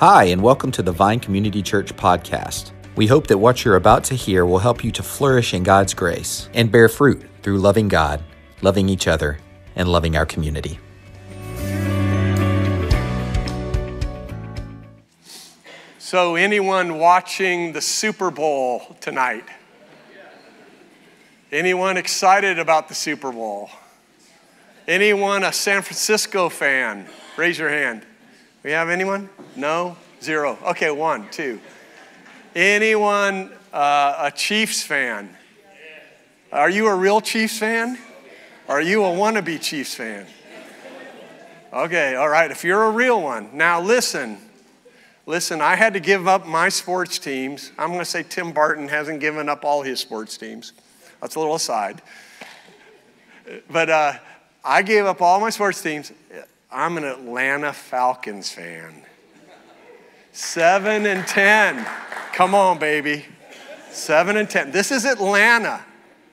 Hi, and welcome to the Vine Community Church podcast. We hope that what you're about to hear will help you to flourish in God's grace and bear fruit through loving God, loving each other, and loving our community. So, anyone watching the Super Bowl tonight? Anyone excited about the Super Bowl? Anyone a San Francisco fan? Raise your hand. We have anyone? No? Zero. Okay, one, two. Anyone uh, a Chiefs fan? Are you a real Chiefs fan? Are you a wannabe Chiefs fan? Okay, all right. If you're a real one, now listen. Listen, I had to give up my sports teams. I'm going to say Tim Barton hasn't given up all his sports teams. That's a little aside. But uh, I gave up all my sports teams. I'm an Atlanta Falcons fan. Seven and 10. Come on, baby. Seven and 10. This is Atlanta.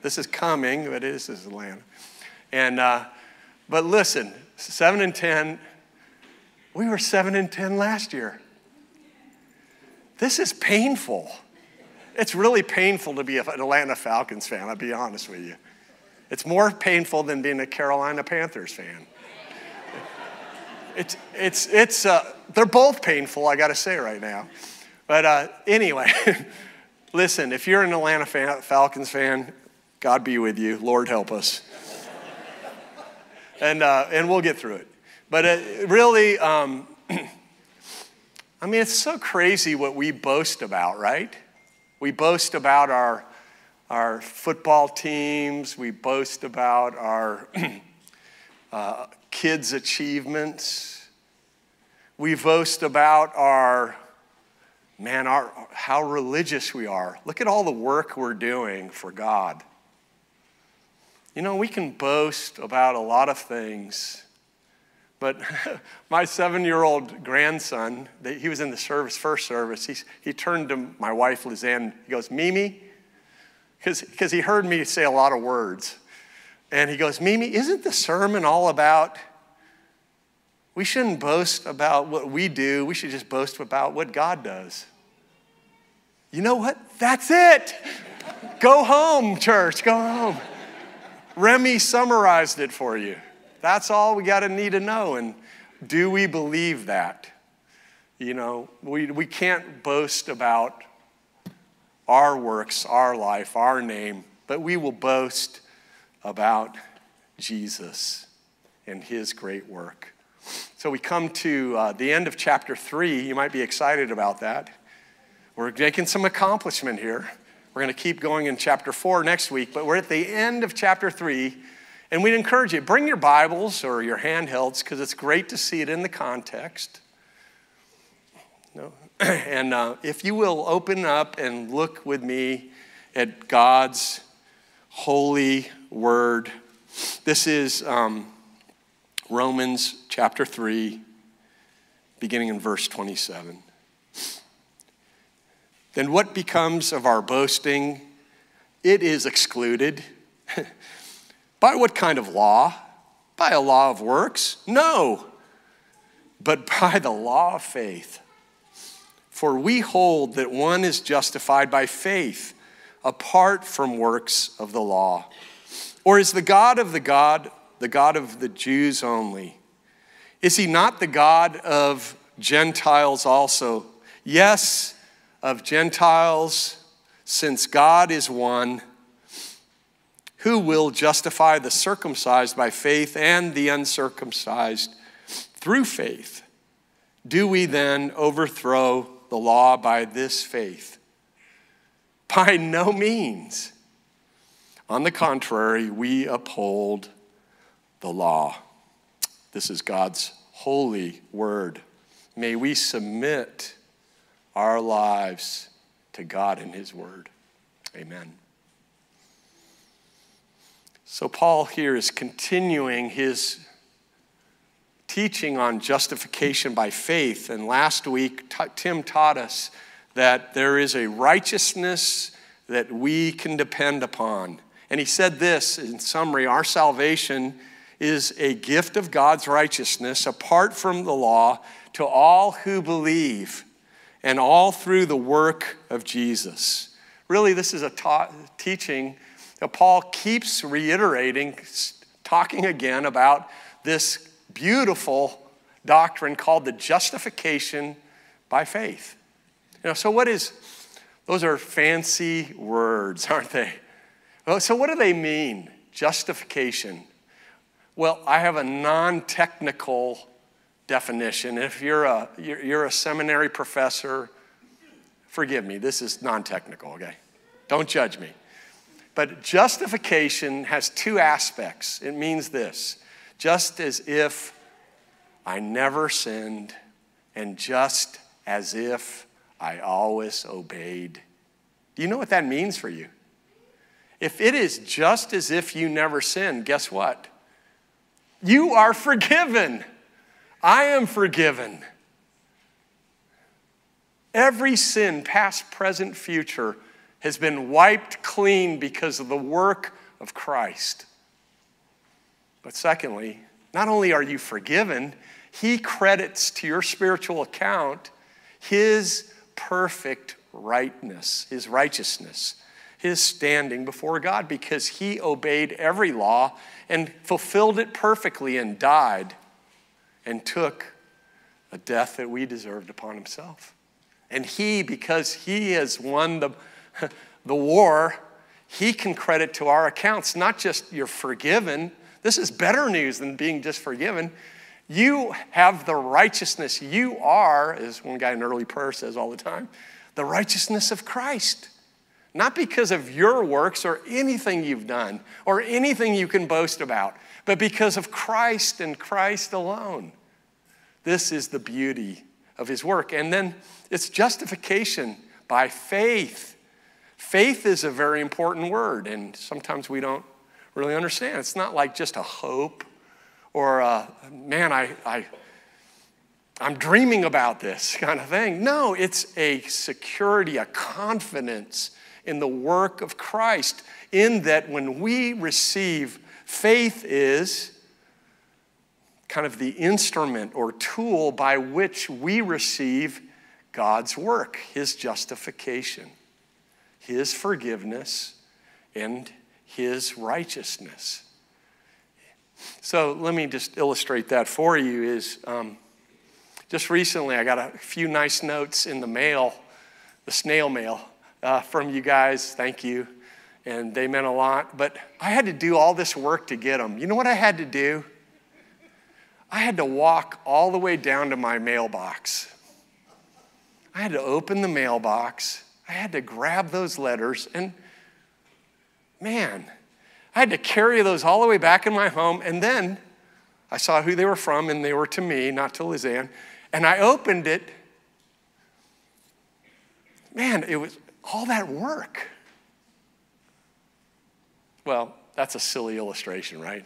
This is coming, but this is Atlanta. And, uh, but listen, seven and 10. We were seven and 10 last year. This is painful. It's really painful to be an Atlanta Falcons fan, I'll be honest with you. It's more painful than being a Carolina Panthers fan. It's, it's, it's, uh, they're both painful, I gotta say right now. But uh, anyway, listen, if you're an Atlanta fan, Falcons fan, God be with you. Lord help us. and, uh, and we'll get through it. But uh, really, um, I mean, it's so crazy what we boast about, right? We boast about our, our football teams, we boast about our uh, kids' achievements, we boast about our, man, our, how religious we are. Look at all the work we're doing for God. You know, we can boast about a lot of things but my seven year old grandson, he was in the service, first service, he, he turned to my wife, Lizanne, he goes, Mimi, because he heard me say a lot of words. And he goes, Mimi, isn't the sermon all about, we shouldn't boast about what we do, we should just boast about what God does. You know what? That's it. go home, church, go home. Remy summarized it for you. That's all we got to need to know. And do we believe that? You know, we, we can't boast about our works, our life, our name, but we will boast about Jesus and his great work. So we come to uh, the end of chapter three. You might be excited about that. We're making some accomplishment here. We're going to keep going in chapter four next week, but we're at the end of chapter three. And we'd encourage you, bring your Bibles or your handhelds because it's great to see it in the context. No? and uh, if you will open up and look with me at God's holy word. This is um, Romans chapter 3, beginning in verse 27. Then what becomes of our boasting? It is excluded. By what kind of law? By a law of works? No, but by the law of faith. For we hold that one is justified by faith apart from works of the law. Or is the God of the God the God of the Jews only? Is he not the God of Gentiles also? Yes, of Gentiles, since God is one who will justify the circumcised by faith and the uncircumcised through faith? Do we then overthrow the law by this faith? By no means. On the contrary, we uphold the law. This is God's holy word. May we submit our lives to God and His word. Amen. So, Paul here is continuing his teaching on justification by faith. And last week, Tim taught us that there is a righteousness that we can depend upon. And he said this in summary our salvation is a gift of God's righteousness apart from the law to all who believe and all through the work of Jesus. Really, this is a ta- teaching that Paul keeps reiterating, talking again about this beautiful doctrine called the justification by faith. You know, so what is, those are fancy words, aren't they? Well, so what do they mean, justification? Well, I have a non technical definition. If you're a, you're a seminary professor, forgive me, this is non technical, okay? Don't judge me. But justification has two aspects. It means this just as if I never sinned, and just as if I always obeyed. Do you know what that means for you? If it is just as if you never sinned, guess what? You are forgiven. I am forgiven. Every sin, past, present, future, has been wiped clean because of the work of Christ. But secondly, not only are you forgiven, He credits to your spiritual account His perfect rightness, His righteousness, His standing before God because He obeyed every law and fulfilled it perfectly and died and took a death that we deserved upon Himself. And He, because He has won the the war, he can credit to our accounts, not just you're forgiven. This is better news than being just forgiven. You have the righteousness. You are, as one guy in early prayer says all the time, the righteousness of Christ. Not because of your works or anything you've done or anything you can boast about, but because of Christ and Christ alone. This is the beauty of his work. And then it's justification by faith. Faith is a very important word, and sometimes we don't really understand. It's not like just a hope or a, man, I, I, I'm dreaming about this kind of thing. No, it's a security, a confidence in the work of Christ, in that when we receive, faith is kind of the instrument or tool by which we receive God's work, His justification. His forgiveness and His righteousness. So let me just illustrate that for you. Is um, just recently I got a few nice notes in the mail, the snail mail, uh, from you guys. Thank you, and they meant a lot. But I had to do all this work to get them. You know what I had to do? I had to walk all the way down to my mailbox. I had to open the mailbox I had to grab those letters and man, I had to carry those all the way back in my home. And then I saw who they were from, and they were to me, not to Lizanne. And I opened it. Man, it was all that work. Well, that's a silly illustration, right?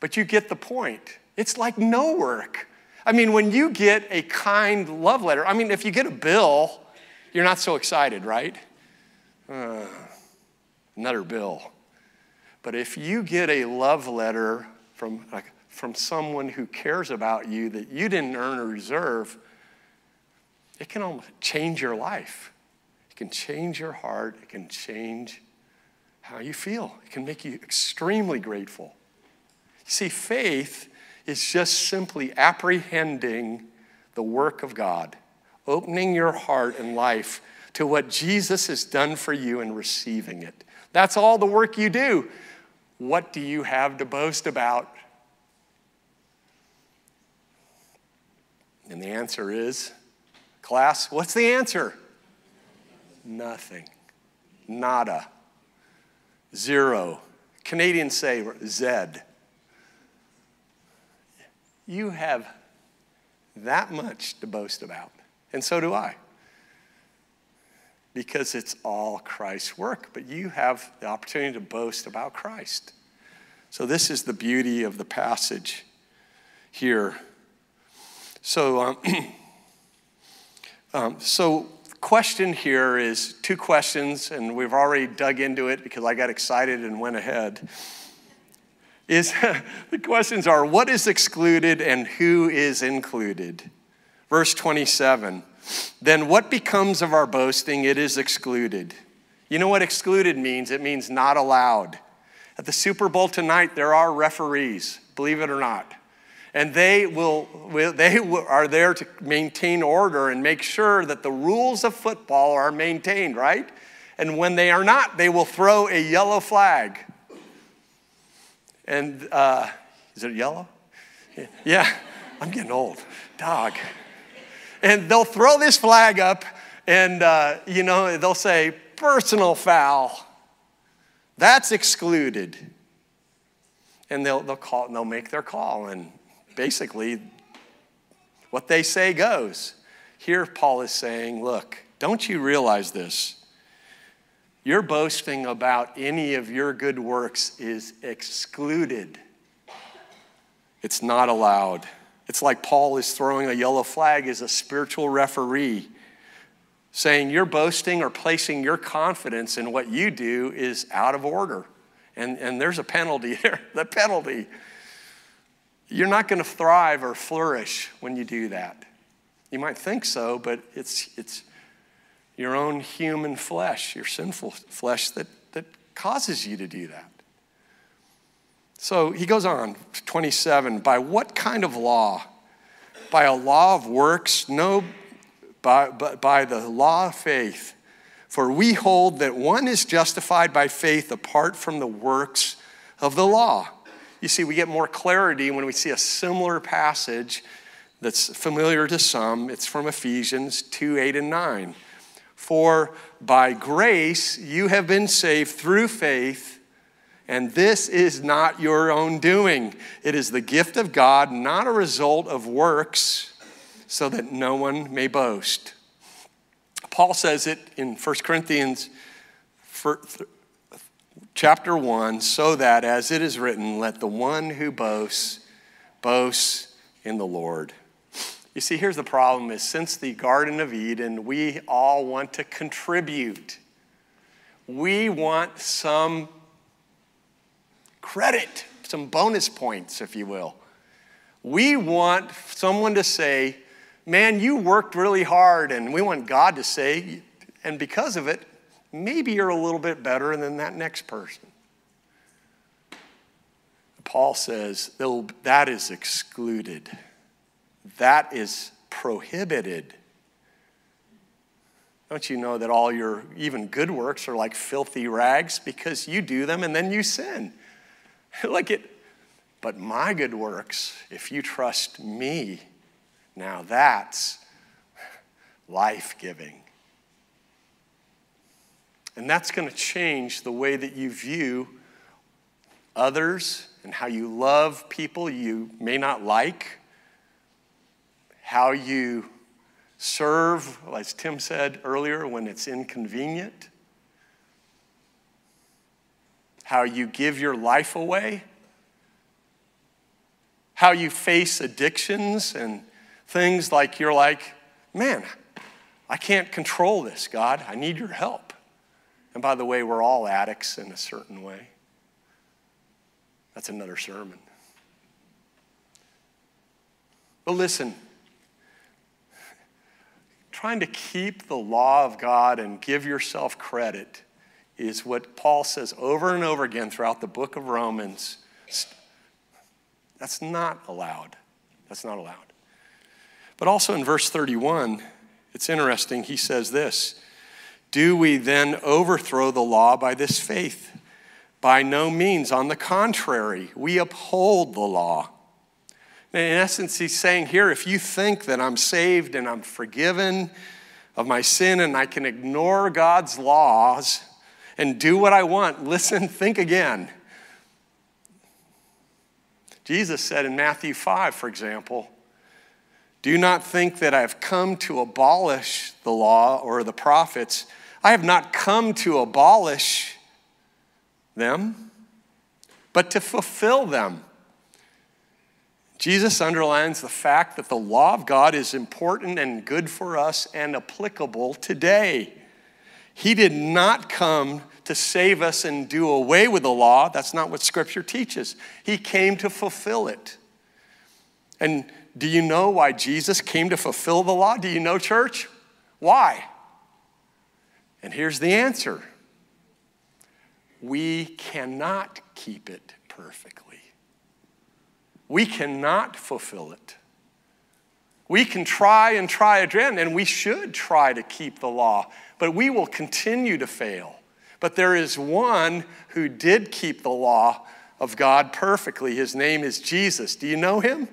But you get the point. It's like no work. I mean, when you get a kind love letter, I mean, if you get a bill, you're not so excited, right? Uh, another bill. But if you get a love letter from, like, from someone who cares about you that you didn't earn or deserve, it can almost change your life. It can change your heart. It can change how you feel. It can make you extremely grateful. You see, faith is just simply apprehending the work of God opening your heart and life to what Jesus has done for you and receiving it. That's all the work you do. What do you have to boast about? And the answer is, class, what's the answer? Nothing. Nada. Zero. Canadians say Zed. You have that much to boast about. And so do I. Because it's all Christ's work, but you have the opportunity to boast about Christ. So, this is the beauty of the passage here. So, um, um, so question here is two questions, and we've already dug into it because I got excited and went ahead. is the questions are what is excluded and who is included? Verse 27 Then what becomes of our boasting? It is excluded. You know what excluded means? It means not allowed. At the Super Bowl tonight, there are referees, believe it or not. And they, will, they are there to maintain order and make sure that the rules of football are maintained, right? And when they are not, they will throw a yellow flag. And uh, is it yellow? Yeah, I'm getting old. Dog. And they'll throw this flag up, and uh, you know, they'll say, personal foul. That's excluded. And they'll, they'll call, and they'll make their call, and basically, what they say goes. Here, Paul is saying, Look, don't you realize this? Your boasting about any of your good works is excluded. It's not allowed. It's like Paul is throwing a yellow flag as a spiritual referee, saying your boasting or placing your confidence in what you do is out of order. And, and there's a penalty there. The penalty. You're not going to thrive or flourish when you do that. You might think so, but it's, it's, your own human flesh, your sinful flesh that, that causes you to do that. So he goes on, 27, by what kind of law? By a law of works? No, by, by, by the law of faith. For we hold that one is justified by faith apart from the works of the law. You see, we get more clarity when we see a similar passage that's familiar to some. It's from Ephesians 2 8 and 9. For by grace you have been saved through faith, and this is not your own doing. It is the gift of God, not a result of works, so that no one may boast. Paul says it in 1 Corinthians chapter 1 so that, as it is written, let the one who boasts boast in the Lord. You see, here's the problem is since the Garden of Eden, we all want to contribute. We want some credit, some bonus points, if you will. We want someone to say, Man, you worked really hard, and we want God to say, and because of it, maybe you're a little bit better than that next person. Paul says that is excluded that is prohibited. Don't you know that all your even good works are like filthy rags because you do them and then you sin? like it, but my good works, if you trust me, now that's life giving. And that's going to change the way that you view others and how you love people you may not like how you serve, as Tim said earlier, when it's inconvenient, how you give your life away, how you face addictions and things like you're like, man, I can't control this, God. I need your help. And by the way, we're all addicts in a certain way. That's another sermon. But listen, trying to keep the law of God and give yourself credit is what Paul says over and over again throughout the book of Romans. That's not allowed. That's not allowed. But also in verse 31, it's interesting. He says this Do we then overthrow the law by this faith? By no means. On the contrary, we uphold the law. In essence, he's saying here if you think that I'm saved and I'm forgiven of my sin and I can ignore God's laws and do what I want, listen, think again. Jesus said in Matthew 5, for example, do not think that I have come to abolish the law or the prophets. I have not come to abolish them, but to fulfill them. Jesus underlines the fact that the law of God is important and good for us and applicable today. He did not come to save us and do away with the law. That's not what Scripture teaches. He came to fulfill it. And do you know why Jesus came to fulfill the law? Do you know, church? Why? And here's the answer we cannot keep it perfectly, we cannot fulfill it. We can try and try again, and we should try to keep the law, but we will continue to fail. But there is one who did keep the law of God perfectly. His name is Jesus. Do you know him?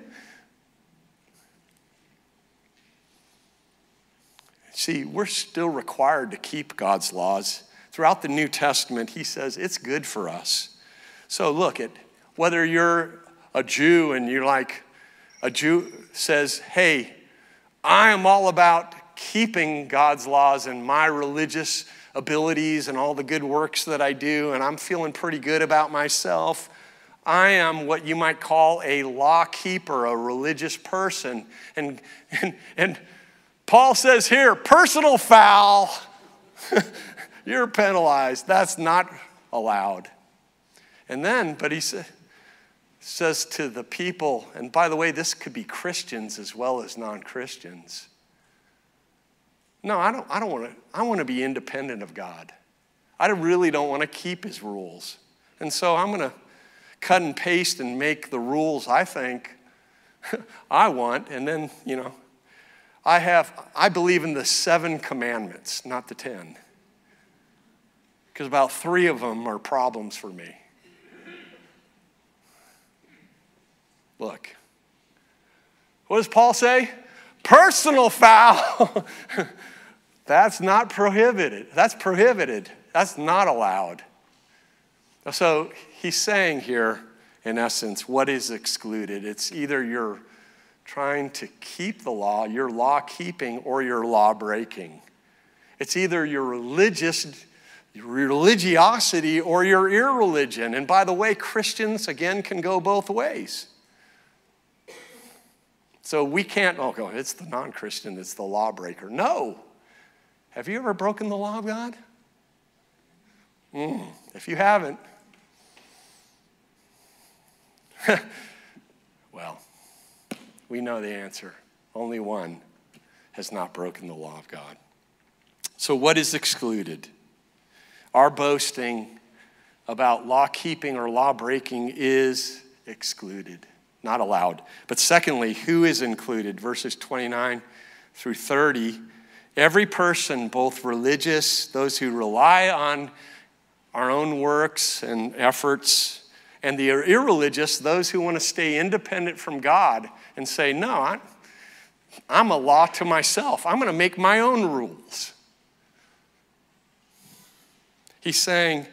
See, we're still required to keep God's laws. Throughout the New Testament, he says it's good for us. So look at whether you're a Jew and you're like, a Jew says, hey, I am all about keeping God's laws and my religious abilities and all the good works that I do, and I'm feeling pretty good about myself. I am what you might call a law keeper, a religious person. And, and, and Paul says here, personal foul, you're penalized. That's not allowed. And then, but he sa- says to the people, and by the way, this could be Christians as well as non Christians. No, I don't, I don't want to, I want to be independent of God. I really don't want to keep his rules. And so I'm going to cut and paste and make the rules I think I want, and then, you know, I have, I believe in the seven commandments, not the ten. Because about three of them are problems for me. Look, what does Paul say? Personal foul. That's not prohibited. That's prohibited. That's not allowed. So he's saying here, in essence, what is excluded? It's either you're trying to keep the law, your law keeping, or your law breaking. It's either your religious religiosity or your irreligion. And by the way, Christians, again, can go both ways. So we can't, oh, it's the non Christian, it's the lawbreaker. No. Have you ever broken the law of God? Mm, if you haven't, well, we know the answer. Only one has not broken the law of God. So, what is excluded? Our boasting about law keeping or law breaking is excluded, not allowed. But secondly, who is included? Verses 29 through 30 Every person, both religious, those who rely on our own works and efforts, and the irreligious, those who want to stay independent from God and say, No, I'm a law to myself. I'm going to make my own rules. He's saying,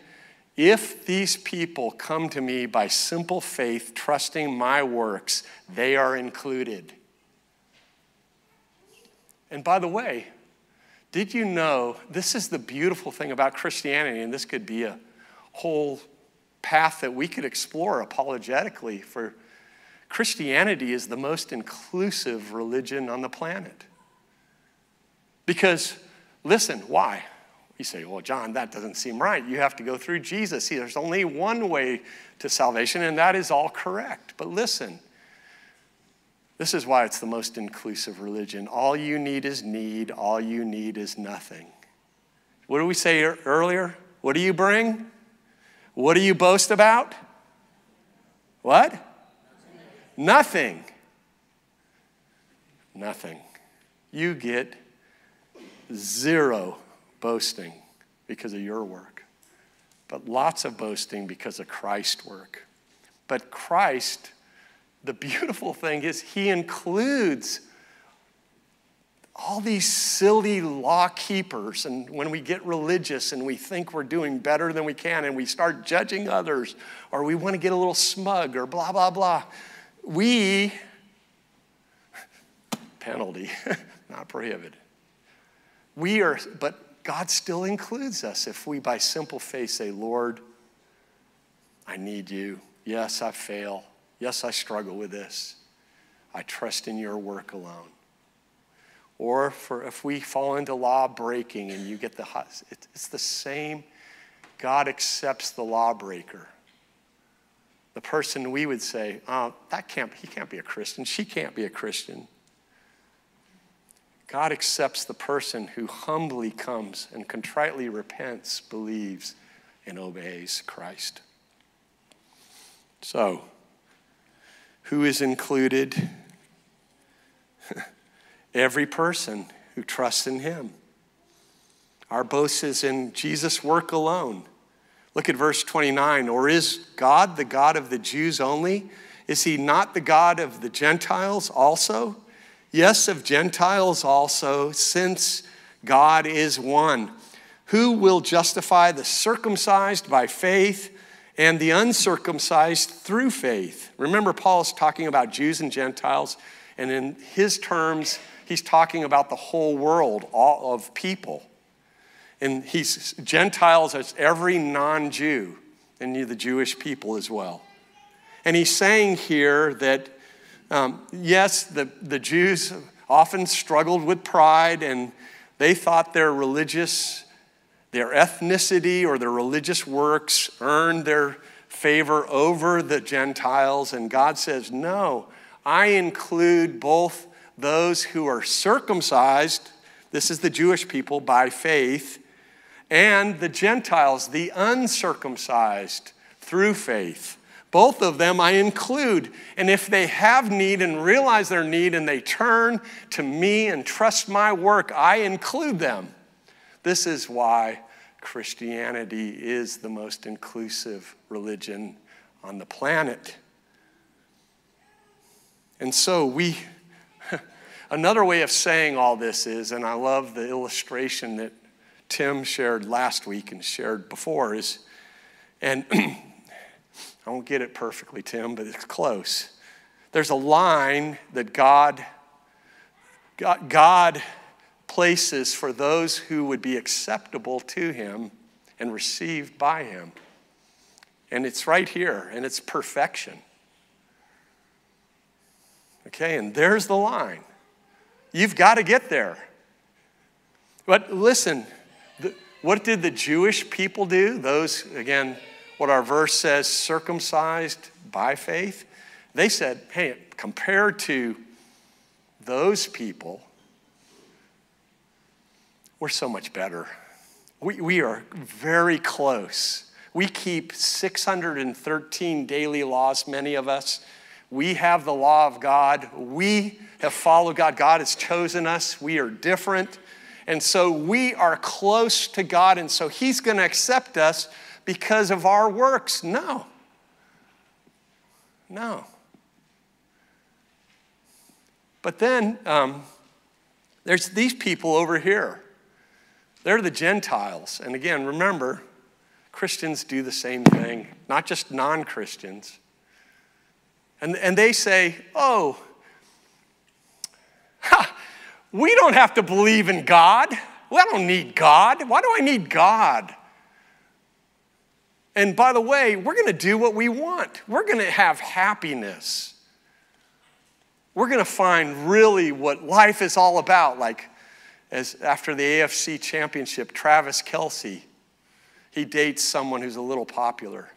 if these people come to me by simple faith, trusting my works, they are included. And by the way, did you know this is the beautiful thing about Christianity, and this could be a whole path that we could explore apologetically for Christianity is the most inclusive religion on the planet. Because, listen, why? You say, well, John, that doesn't seem right. You have to go through Jesus. See, there's only one way to salvation, and that is all correct. But listen, this is why it's the most inclusive religion. All you need is need, all you need is nothing. What did we say earlier? What do you bring? What do you boast about? What? Nothing. Nothing. You get zero boasting because of your work, but lots of boasting because of Christ's work. But Christ the beautiful thing is, he includes all these silly law keepers. And when we get religious and we think we're doing better than we can and we start judging others or we want to get a little smug or blah, blah, blah, we, penalty, not prohibited. We are, but God still includes us if we by simple faith say, Lord, I need you. Yes, I fail. Yes, I struggle with this. I trust in your work alone. or for if we fall into law breaking and you get the it's the same god accepts the lawbreaker the person we would say oh that can't he can't be a christian she can't be a christian god accepts the person who humbly comes and contritely repents believes and obeys christ so who is included every person who trusts in him. Our boast is in Jesus' work alone. Look at verse 29. Or is God the God of the Jews only? Is he not the God of the Gentiles also? Yes, of Gentiles also, since God is one. Who will justify the circumcised by faith and the uncircumcised through faith? Remember, Paul is talking about Jews and Gentiles, and in his terms, he's talking about the whole world, all of people. And he's Gentiles as every non Jew, and the Jewish people as well. And he's saying here that, um, yes, the, the Jews often struggled with pride and they thought their religious, their ethnicity or their religious works earned their favor over the Gentiles. And God says, no, I include both those who are circumcised, this is the Jewish people by faith, and the Gentiles, the uncircumcised through faith. Both of them I include. And if they have need and realize their need and they turn to me and trust my work, I include them. This is why Christianity is the most inclusive religion on the planet. And so we Another way of saying all this is, and I love the illustration that Tim shared last week and shared before, is, and I won't get it perfectly, Tim, but it's close. There's a line that God, God, God places for those who would be acceptable to Him and received by Him. And it's right here, and it's perfection. Okay, and there's the line. You've got to get there. But listen, the, what did the Jewish people do? Those, again, what our verse says, circumcised by faith. They said, hey, compared to those people, we're so much better. We, we are very close. We keep 613 daily laws, many of us. We have the law of God. We have followed God. God has chosen us. We are different. And so we are close to God. And so He's going to accept us because of our works. No. No. But then um, there's these people over here. They're the Gentiles. And again, remember, Christians do the same thing, not just non Christians. And, and they say, oh, ha, we don't have to believe in God. I don't need God. Why do I need God? And by the way, we're going to do what we want. We're going to have happiness. We're going to find really what life is all about. Like, as after the AFC championship, Travis Kelce, he dates someone who's a little popular.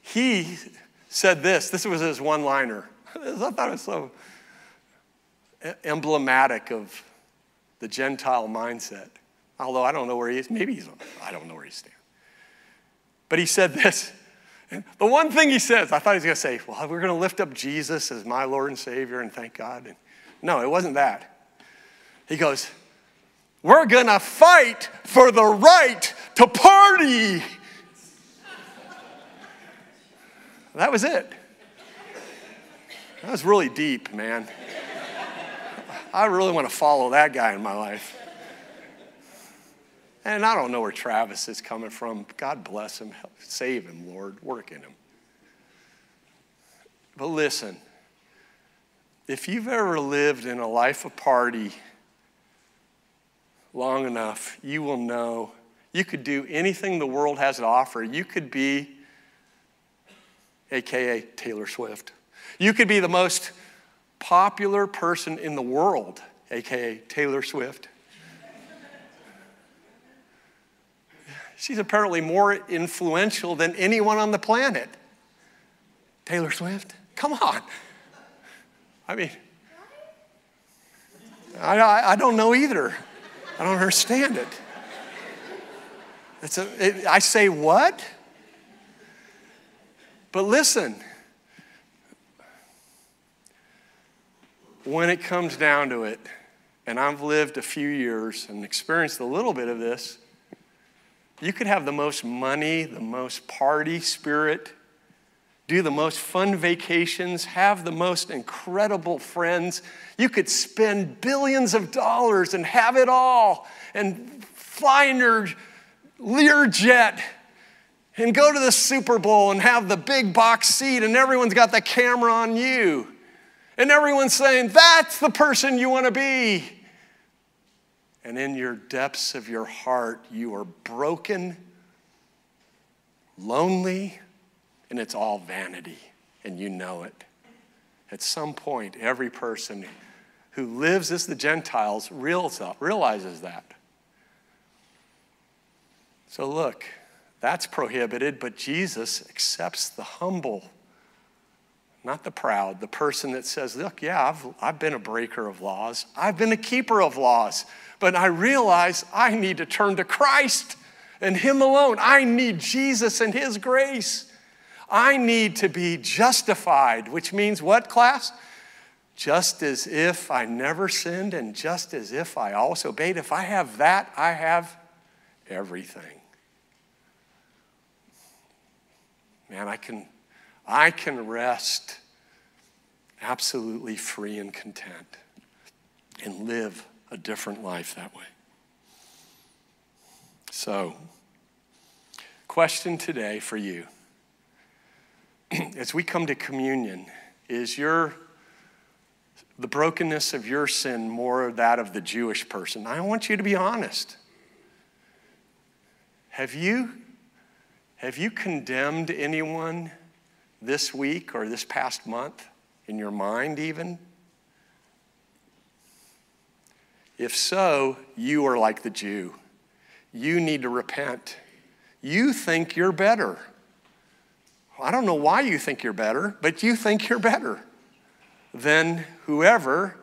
He said this. This was his one liner. I thought it was so emblematic of the Gentile mindset. Although I don't know where he is. Maybe he's, I don't know where he stands. But he said this. And The one thing he says, I thought he was going to say, well, we're going to lift up Jesus as my Lord and Savior and thank God. And no, it wasn't that. He goes, we're going to fight for the right to party. That was it. That was really deep, man. I really want to follow that guy in my life. And I don't know where Travis is coming from. God bless him. Save him, Lord. Work in him. But listen, if you've ever lived in a life of party long enough, you will know you could do anything the world has to offer. You could be AKA Taylor Swift. You could be the most popular person in the world, aka Taylor Swift. She's apparently more influential than anyone on the planet. Taylor Swift? Come on. I mean, I, I, don't know either. I don't understand it. It's a, it, I say, what? But listen, when it comes down to it, and I've lived a few years and experienced a little bit of this, you could have the most money, the most party spirit, do the most fun vacations, have the most incredible friends. You could spend billions of dollars and have it all and fly in your Learjet and go to the Super Bowl and have the big box seat and everyone's got the camera on you. And everyone's saying, that's the person you want to be. And in your depths of your heart, you are broken, lonely, and it's all vanity, and you know it. At some point, every person who lives as the Gentiles realizes that. So, look, that's prohibited, but Jesus accepts the humble, not the proud, the person that says, Look, yeah, I've, I've been a breaker of laws, I've been a keeper of laws, but I realize I need to turn to Christ and Him alone. I need Jesus and His grace. I need to be justified, which means what, class? Just as if I never sinned and just as if I also obeyed. If I have that, I have everything. Man, I can, I can rest absolutely free and content and live a different life that way. So, question today for you as we come to communion, is your the brokenness of your sin more that of the Jewish person? I want you to be honest. Have you have you condemned anyone this week or this past month in your mind even? If so, you are like the Jew. You need to repent. You think you're better. I don't know why you think you're better, but you think you're better than whoever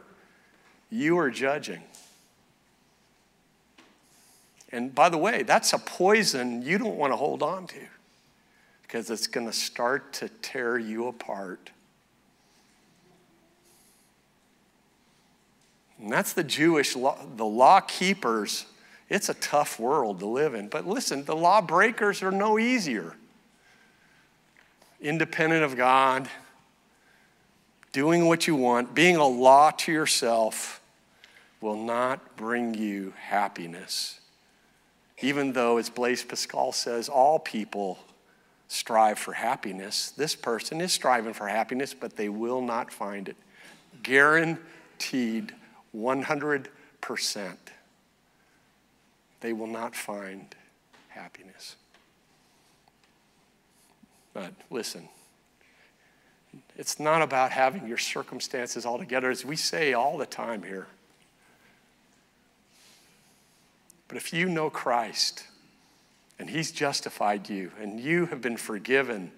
you are judging. And by the way, that's a poison you don't want to hold on to because it's going to start to tear you apart. And that's the Jewish law, the law keepers. It's a tough world to live in. But listen, the law breakers are no easier independent of God, doing what you want, being a law to yourself will not bring you happiness. Even though, as Blaise Pascal says, all people strive for happiness, this person is striving for happiness, but they will not find it. Guaranteed 100%. They will not find happiness. But listen, it's not about having your circumstances all together, as we say all the time here. But if you know Christ and He's justified you and you have been forgiven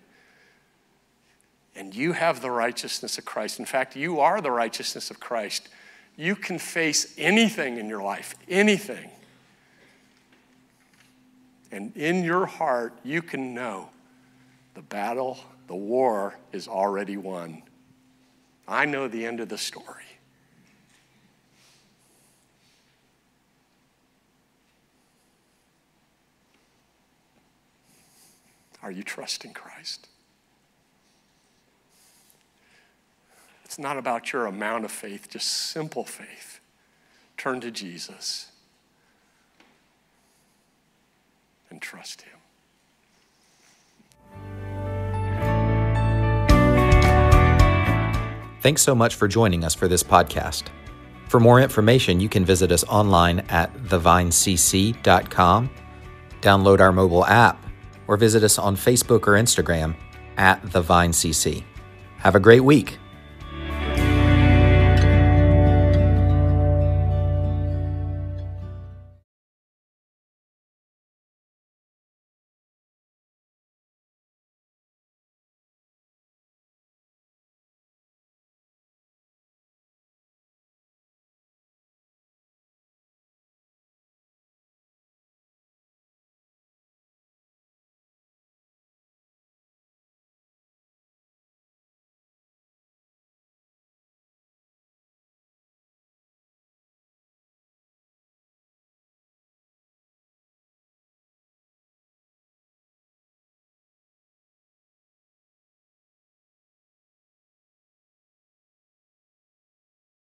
and you have the righteousness of Christ, in fact, you are the righteousness of Christ, you can face anything in your life, anything. And in your heart, you can know the battle, the war is already won. I know the end of the story. Are you trusting Christ? It's not about your amount of faith, just simple faith. Turn to Jesus and trust Him. Thanks so much for joining us for this podcast. For more information, you can visit us online at thevinecc.com, download our mobile app, or visit us on Facebook or Instagram at The Vine CC. Have a great week.